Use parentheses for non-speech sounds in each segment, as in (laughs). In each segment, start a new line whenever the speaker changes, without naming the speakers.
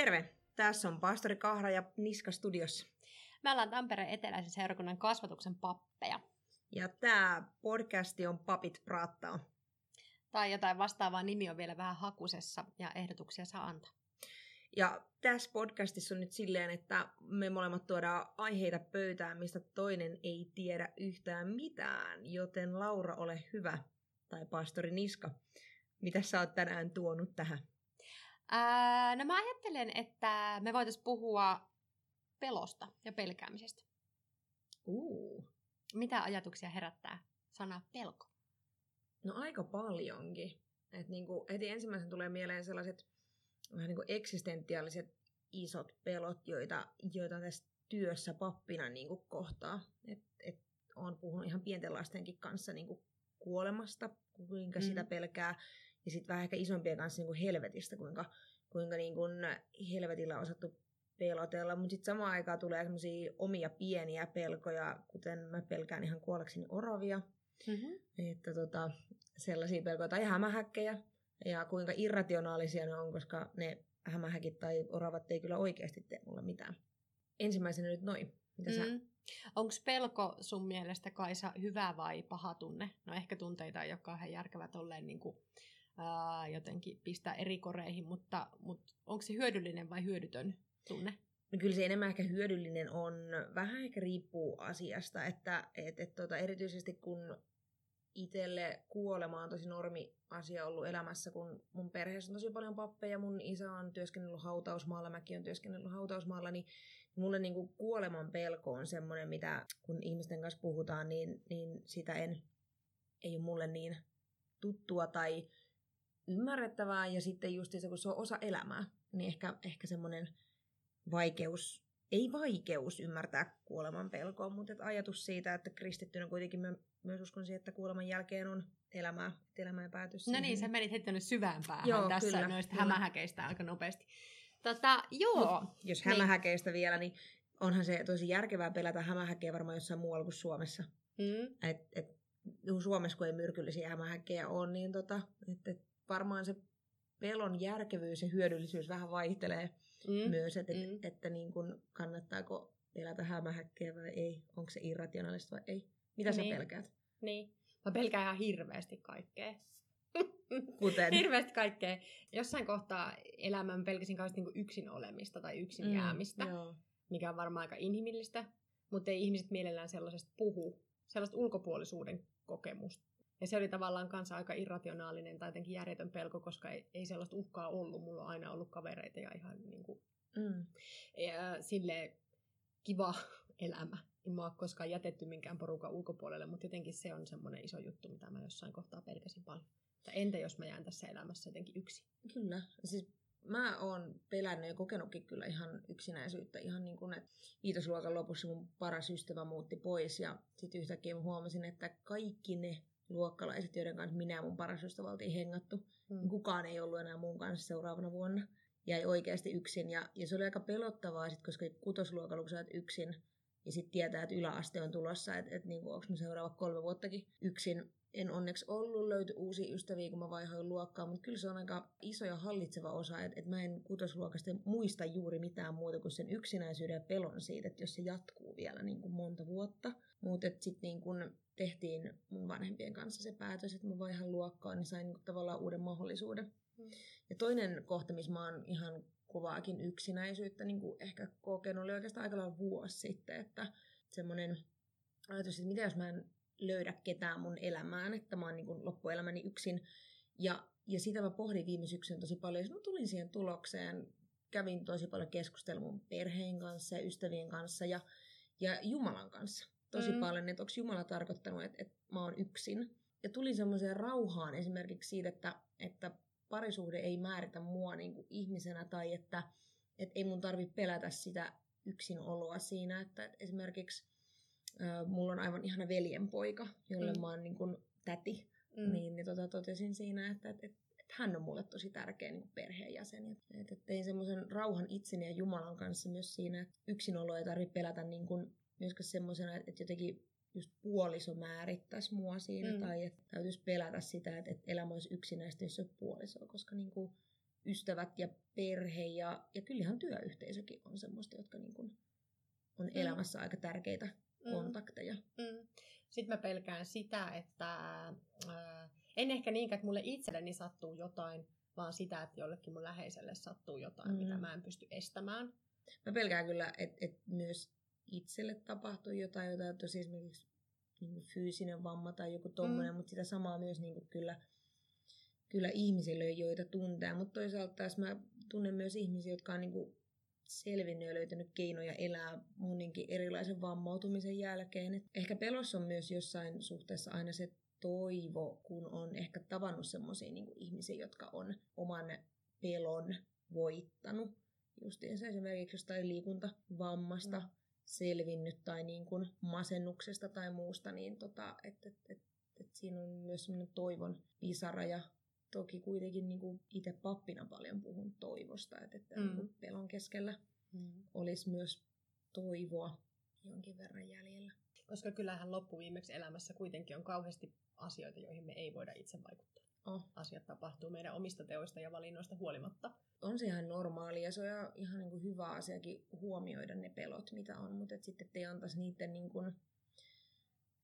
Terve! Tässä on pastori Kahra ja Niska Studiossa.
Me ollaan Tampereen eteläisen seurakunnan kasvatuksen pappeja.
Ja tämä podcasti on Papit praattaa.
Tai jotain vastaavaa nimi on vielä vähän hakusessa ja ehdotuksia saa antaa.
Ja tässä podcastissa on nyt silleen, että me molemmat tuodaan aiheita pöytään, mistä toinen ei tiedä yhtään mitään. Joten Laura, ole hyvä. Tai pastori Niska, mitä sä oot tänään tuonut tähän?
Ää, no mä ajattelen, että me voitaisiin puhua pelosta ja pelkäämisestä.
Uh.
Mitä ajatuksia herättää sana pelko?
No aika paljonkin. Et niinku, heti ensimmäisen tulee mieleen sellaiset vähän niinku eksistentiaaliset isot pelot, joita, joita tässä työssä pappina niinku kohtaa. Et, et on puhunut ihan pienten lastenkin kanssa niinku kuolemasta, kuinka mm. sitä pelkää. Ja sitten vähän ehkä isompien kanssa niinku helvetistä, kuinka, kuinka niinku helvetillä on osattu pelotella. Mutta sitten samaan aikaan tulee semmoisia omia pieniä pelkoja, kuten mä pelkään ihan kuolekseni oravia. Mm-hmm. Että tota, sellaisia pelkoja tai hämähäkkejä. Ja kuinka irrationaalisia ne on, koska ne hämähäkit tai oravat ei kyllä oikeasti tee mulle mitään. Ensimmäisenä nyt noin. Mitä mm. sä?
Onko pelko sun mielestä Kaisa hyvä vai paha tunne? No ehkä tunteita ei ole kauhean järkevä tolleen niin kuin, jotenkin pistää eri koreihin, mutta, mutta onko se hyödyllinen vai hyödytön tunne?
No kyllä se enemmän ehkä hyödyllinen on, vähän ehkä riippuu asiasta, että et, et, tota, erityisesti kun itselle kuolema on tosi normi asia ollut elämässä, kun mun perheessä on tosi paljon pappeja, mun isä on työskennellyt hautausmaalla, mäkin on työskennellyt hautausmaalla, niin mulle niin kuin kuoleman pelko on semmoinen, mitä kun ihmisten kanssa puhutaan, niin, niin sitä en, ei ole mulle niin tuttua tai ymmärrettävää, ja sitten just se, kun se on osa elämää, niin ehkä, ehkä semmoinen vaikeus, ei vaikeus ymmärtää kuoleman pelkoa, mutta että ajatus siitä, että kristittynä kuitenkin mä myös uskon siihen, että kuoleman jälkeen on elämää, että elämä ei pääty
siihen. No niin, sä menit heti tuonne syvään päähän joo, tässä kyllä, noista kyllä. hämähäkeistä aika nopeasti. Tota, joo. Mut,
jos niin. hämähäkeistä vielä, niin onhan se tosi järkevää pelätä hämähäkeä varmaan jossain muualla kuin Suomessa. Mm. Et, et, Suomessa, kun ei myrkyllisiä hämähäkkejä ole, niin tota, et, et varmaan se pelon järkevyys ja hyödyllisyys vähän vaihtelee mm. myös, että mm. et, että niin kun, kannattaako pelätä hämähäkkeä vai ei, onko se irrationaalista vai ei. Mitä niin. sä pelkäät?
Niin. Mä pelkään ihan hirveästi kaikkea. (laughs)
Kuten?
hirveästi kaikkea. Jossain kohtaa elämän pelkäsin kauheasti niin yksin olemista tai yksin mm, jäämistä, joo. mikä on varmaan aika inhimillistä, mutta ei ihmiset mielellään sellaisesta puhu, sellaista ulkopuolisuuden kokemusta. Ja se oli tavallaan kanssa aika irrationaalinen tai jotenkin järjetön pelko, koska ei, ei sellaista uhkaa ollut. Mulla on aina ollut kavereita ja ihan niin kuin, mm. ja, sille kiva (laughs) elämä. En mä ole koskaan jätetty minkään porukan ulkopuolelle, mutta jotenkin se on semmoinen iso juttu, mitä mä jossain kohtaa pelkäsin paljon. Tai entä jos mä jään tässä elämässä jotenkin yksin?
Kyllä. Siis mä oon pelännyt ja kokenutkin kyllä ihan yksinäisyyttä. Ihan niin kuin, että viitosluokan lopussa mun paras ystävä muutti pois ja sitten yhtäkkiä mä huomasin, että kaikki ne luokkalaiset, joiden kanssa minä ja mun paras ystävä oltiin hengattu, mm. niin kukaan ei ollut enää mun kanssa seuraavana vuonna. Jäi oikeasti yksin ja, ja se oli aika pelottavaa, sit, koska kutosluokalla kun sä yksin, ja sitten tietää, että yläaste on tulossa, että et, niinku, onko mä seuraavat kolme vuottakin yksin. En onneksi ollut, löyty uusia ystäviä, kun mä vaihoin luokkaa, mutta kyllä se on aika iso ja hallitseva osa, että et mä en kutosluokasta muista juuri mitään muuta kuin sen yksinäisyyden ja pelon siitä, että jos se jatkuu vielä niin kuin monta vuotta. Mutta sitten niin kun tehtiin mun vanhempien kanssa se päätös, että mä vaihan luokkaa, niin sain niin kuin tavallaan uuden mahdollisuuden. Mm. Ja toinen kohta, missä mä oon ihan kovaakin yksinäisyyttä niin kuin ehkä kokenut, oli oikeastaan aika lailla vuosi sitten, että semmoinen ajatus, että mitä jos mä en löydä ketään mun elämään, että mä oon niin kuin loppuelämäni yksin. Ja, ja sitä mä pohdin viime syksyn tosi paljon, ja mä tulin siihen tulokseen, kävin tosi paljon keskustelua mun perheen kanssa ja ystävien kanssa ja, ja Jumalan kanssa tosi mm. paljon, että onko Jumala tarkoittanut, että, että mä oon yksin. Ja tuli semmoiseen rauhaan esimerkiksi siitä, että, että parisuhde ei määritä mua niin kuin ihmisenä tai että, että ei mun tarvi pelätä sitä yksinoloa siinä, että esimerkiksi mulla on aivan ihana veljenpoika, jolle mm. mä oon niin kuin täti, mm. niin, niin tota, totesin siinä, että, että, että, hän on mulle tosi tärkeä niin perheenjäsen. Että, että tein semmoisen rauhan itseni ja Jumalan kanssa myös siinä, että yksinolo ei tarvitse pelätä niin kuin, myöskään semmoisena, että jotenkin just puoliso määrittäisi mua siinä, mm. tai että täytyisi pelätä sitä, että, että elämä olisi yksinäistä, jos se on puoliso, koska niin kuin, ystävät ja perhe ja, ja kyllähän työyhteisökin on semmoista, jotka niin kuin on mm. elämässä aika tärkeitä mm. kontakteja. Mm.
Sitten mä pelkään sitä, että äh, en ehkä niinkään, että mulle itselleni sattuu jotain, vaan sitä, että jollekin mun läheiselle sattuu jotain, mm. mitä mä en pysty estämään.
Mä pelkään kyllä, että, että myös itselle tapahtuu jotain, jotain tosi esimerkiksi niin fyysinen vamma tai joku tommonen, mm. mutta sitä samaa myös niin kuin kyllä, kyllä ihmisille, joita tuntee. Mutta toisaalta taas mä tunnen myös ihmisiä, jotka on niin kuin selvinnyt ja löytänyt keinoja elää moninkin erilaisen vammautumisen jälkeen. Et ehkä pelossa on myös jossain suhteessa aina se toivo, kun on ehkä tavannut semmoisia niin ihmisiä, jotka on oman pelon voittanut. Justiinsa esimerkiksi jostain liikuntavammasta mm. selvinnyt tai niin kuin masennuksesta tai muusta, niin tota, että et, et, et siinä on myös semmoinen toivon pisara ja toki kuitenkin niin kuin itse pappina paljon puhun toivosta, että, että mm. niin pelon keskellä mm. olisi myös toivoa jonkin verran jäljellä.
Koska kyllähän loppuviimeksi elämässä kuitenkin on kauheasti asioita, joihin me ei voida itse vaikuttaa. Oh. Asiat tapahtuu meidän omista teoista ja valinnoista huolimatta.
On se ihan normaali ja se on ihan niin kuin hyvä asiakin huomioida ne pelot, mitä on, mutta sitten ei antaisi niiden niin kuin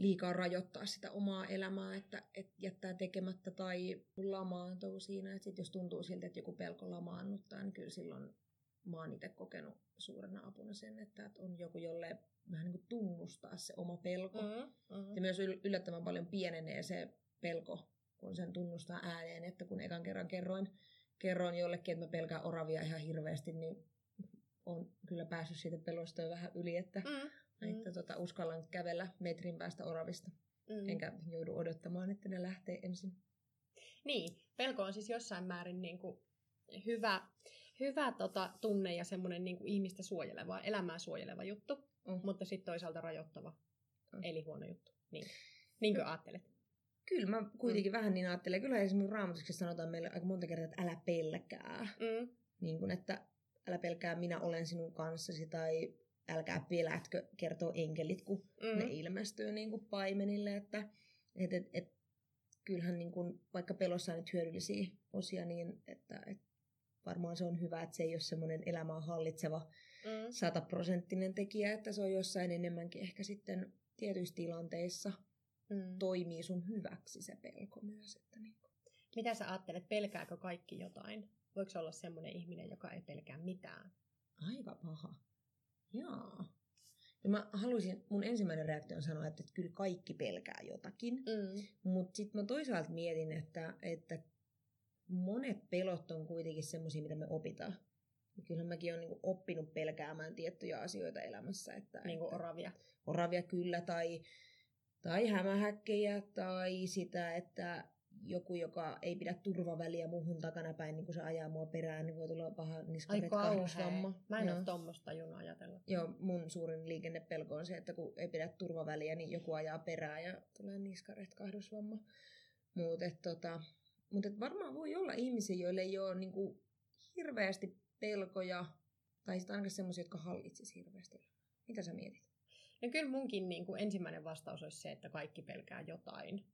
liikaa rajoittaa sitä omaa elämää, että, että jättää tekemättä tai lamaantuu siinä. Että sit jos tuntuu siltä, että joku pelko lamaannuttaa, niin kyllä silloin mä oon itse kokenut suurena apuna sen, että on joku, jolle vähän niin kuin tunnustaa se oma pelko. Mm, mm. Ja myös yllättävän paljon pienenee se pelko, kun sen tunnustaa ääneen, että kun ekan kerran kerroin, kerroin jollekin, että mä pelkään oravia ihan hirveästi, niin on kyllä päässyt siitä pelosta jo vähän yli, että, mm, että mm. Tota, uskallan kävellä metrin päästä oravista. Mm. Enkä joudu odottamaan, että ne lähtee ensin.
Niin, pelko on siis jossain määrin niin kuin hyvä, hyvä tota, tunne ja semmoinen niin ihmistä suojeleva, elämää suojeleva juttu, mm. mutta sitten toisaalta rajoittava, mm. eli huono juttu. Niin. Niinkö ajattelet?
Kyllä mä kuitenkin mm. vähän niin ajattelen. Kyllä esimerkiksi raamatuksessa sanotaan meille aika monta kertaa, että älä pelkää. Mm. Niin kuin, että älä pelkää, minä olen sinun kanssasi, tai älkää pelätkö, kertoo enkelit, kun mm. ne ilmestyy niin kuin paimenille. Että et, et, et, kyllähän niin kuin, vaikka pelossa on nyt hyödyllisiä osia, niin että, et, varmaan se on hyvä, että se ei ole semmoinen elämää hallitseva mm. sataprosenttinen tekijä, että se on jossain enemmänkin ehkä sitten tietyissä tilanteissa mm. toimii sun hyväksi se pelko myös. Että niin kuin.
Mitä sä ajattelet, pelkääkö kaikki jotain? Voiko olla semmoinen ihminen, joka ei pelkää mitään?
Aika paha. Jaa. Ja mä haluaisin, mun ensimmäinen reaktio on sanoa, että kyllä kaikki pelkää jotakin. Mm. Mutta sitten mä toisaalta mietin, että, että monet pelot on kuitenkin semmoisia, mitä me opitaan. Ja kyllä mäkin olen niin oppinut pelkäämään tiettyjä asioita elämässä. Että,
niin kuin oravia.
Oravia kyllä, tai, tai hämähäkkejä, tai sitä, että joku, joka ei pidä turvaväliä muuhun takanapäin, niin kun se ajaa mua perään, niin voi tulla paha niskaretkahdusvamma.
Mä en Joo. ole tuommoista tajunnut ajatella.
Joo, mun suurin liikennepelko on se, että kun ei pidä turvaväliä, niin joku ajaa perään ja tulee niskaretkahdusvamma. Mutta tota, mutta varmaan voi olla ihmisiä, joille ei ole niin kuin, hirveästi pelkoja, tai sitten ainakaan semmoisia, jotka hallitsisi hirveästi. Mitä sä mietit?
No kyllä munkin niin kuin ensimmäinen vastaus olisi se, että kaikki pelkää jotain.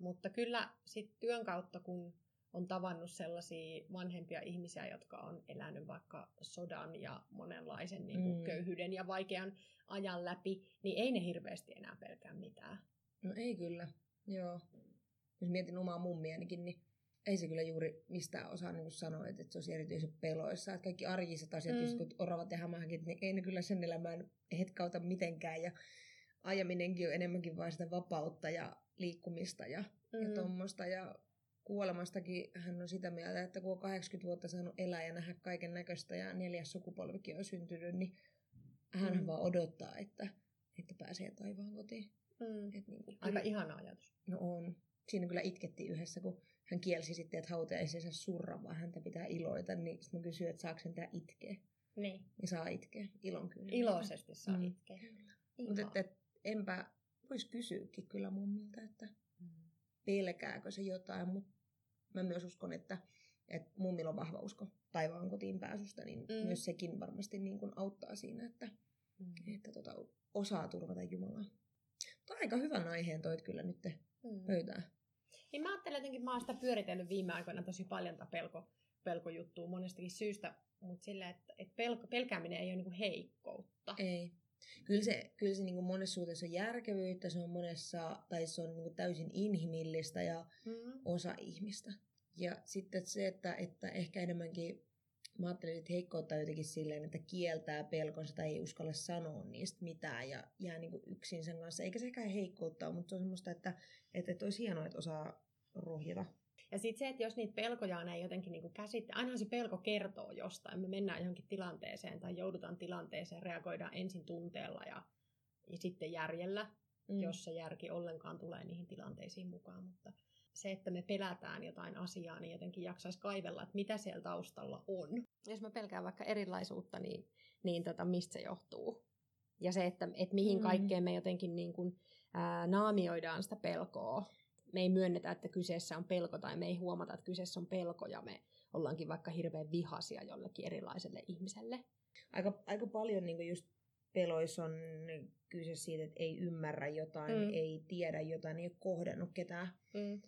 Mutta kyllä sitten työn kautta, kun on tavannut sellaisia vanhempia ihmisiä, jotka on elänyt vaikka sodan ja monenlaisen niin kuin mm. köyhyyden ja vaikean ajan läpi, niin ei ne hirveästi enää pelkää mitään.
No ei kyllä, joo jos mietin omaa mummianikin, niin ei se kyllä juuri mistään osaa niin sanoa, että se olisi erityisen peloissa. Että kaikki arjiset asiat, mm. kun oravat ja hämähäkit, niin ei ne kyllä sen elämään hetkauta mitenkään. Ja ajaminenkin on enemmänkin vain sitä vapautta ja liikkumista ja, mm. ja tuommoista. Ja kuolemastakin hän on sitä mieltä, että kun on 80 vuotta saanut elää ja nähdä kaiken näköistä ja neljäs sukupolvikin on syntynyt, niin hän mm. vaan odottaa, että, että pääsee taivaan kotiin.
Mm. Et niin kuin, Aika ihana ajatus.
No on siinä kyllä itkettiin yhdessä, kun hän kielsi sitten, että hautajaisissa surra, vaan häntä pitää iloita, niin sitten mä kysyin, että saako sen tää itkeä. Niin. Niin saa itkeä, ilon kyllä.
Iloisesti saa mm. itkeä.
Mutta että, et, enpä voisi kysyäkin kyllä mummilta, että mm. pelkääkö se jotain, mutta mä myös uskon, että, että mummilla on vahva usko taivaan kotiin pääsystä, niin mm. myös sekin varmasti niin kuin auttaa siinä, että, mm. että tota, osaa turvata Jumalaa. Mutta aika hyvän aiheen toit kyllä nyt mm. pöytään.
Niin mä ajattelen jotenkin, mä oon sitä pyöritellyt viime aikoina tosi paljon tätä pelko, pelkojuttua monestakin syystä, mutta sillä, että, että pelko, pelkääminen ei ole niinku heikkoutta.
Ei. Kyllä se, kyllä se niin monessa suhteessa on järkevyyttä, se on monessa, tai se on niin täysin inhimillistä ja mm-hmm. osa ihmistä. Ja sitten se, että, että ehkä enemmänkin mä ajattelin, että heikkoutta jotenkin silleen, että kieltää pelkonsa tai ei uskalla sanoa niistä mitään ja jää niin kuin yksin sen kanssa. Eikä se ehkä heikkoutta ole, mutta se on semmoista, että, että, että olisi hienoa, että osaa rohjeta.
Ja sitten se, että jos niitä pelkojaan ei jotenkin niin käsittää, ainahan se pelko kertoo jostain. Me mennään johonkin tilanteeseen tai joudutaan tilanteeseen, reagoidaan ensin tunteella ja, ja sitten järjellä, mm. jos se järki ollenkaan tulee niihin tilanteisiin mukaan. Mutta se, että me pelätään jotain asiaa, niin jotenkin jaksaisi kaivella, että mitä siellä taustalla on. Jos mä pelkään vaikka erilaisuutta, niin, niin tota, mistä se johtuu? Ja se, että, että mihin mm. kaikkeen me jotenkin niin kuin, ää, naamioidaan sitä pelkoa. Me ei myönnetä, että kyseessä on pelko, tai me ei huomata, että kyseessä on pelko, ja me ollaankin vaikka hirveän vihasia jollekin erilaiselle ihmiselle.
Aika, aika paljon niin just peloissa on kyse siitä, että ei ymmärrä jotain, mm. ei tiedä jotain, ei ole kohdannut ketään. Mm.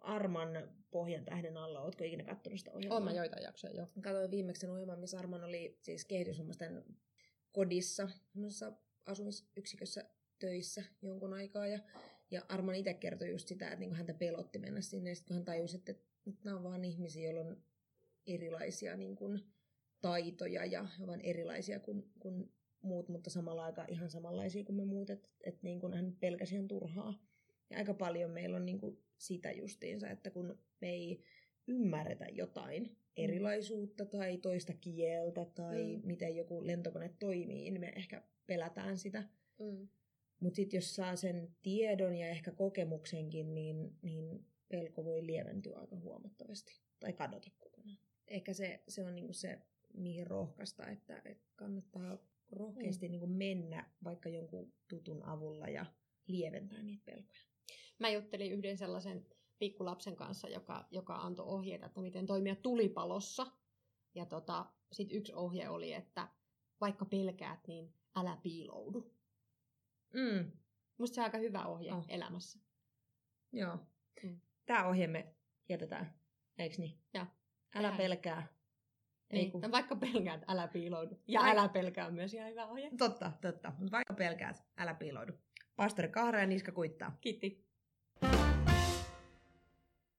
Arman Pohjan tähden alla, ootko ikinä katsonut sitä ohjelmaa?
Olen joitain jaksoja, joo.
Katsoin viimeksi sen ohjelman, missä Arman oli siis kehitysvammaisten kodissa, asumisyksikössä töissä jonkun aikaa. Ja, ja Arman itse kertoi just sitä, että niin häntä pelotti mennä sinne. Ja sitten kun hän tajusi, että, että nämä on vaan ihmisiä, joilla on erilaisia niin kuin, taitoja ja ovat erilaisia kuin, kuin muut, mutta samalla aika ihan samanlaisia kuin me muut, että et niin kuin hän pelkäsi ihan turhaa. Ja aika paljon meillä on niin kuin sitä justiinsa, että kun me ei ymmärretä jotain mm. erilaisuutta tai toista kieltä tai mm. miten joku lentokone toimii, niin me ehkä pelätään sitä. Mm. Mutta sitten jos saa sen tiedon ja ehkä kokemuksenkin, niin, niin pelko voi lieventyä aika huomattavasti tai kadota kokonaan. Ehkä se, se on niinku se, mihin rohkaista, että, että kannattaa rohkeasti mm. niinku mennä vaikka jonkun tutun avulla ja lieventää niitä pelkoja.
Mä juttelin yhden sellaisen pikkulapsen kanssa, joka, joka antoi ohjeita, että miten toimia tulipalossa. Ja tota, sitten yksi ohje oli, että vaikka pelkäät, niin älä piiloudu. Mm. Musta se on aika hyvä ohje oh. elämässä.
Joo. Mm. Tämä ohje me jätetään, eikö niin?
Ja.
Älä pelkää.
Ei, kun... no, vaikka pelkäät, älä piiloudu. Ja Vai... älä pelkää myös ihan hyvä ohje.
Totta, totta. Vaikka pelkäät, älä piiloudu. Pastori Kahra ja Niska kuittaa.
Kiitti.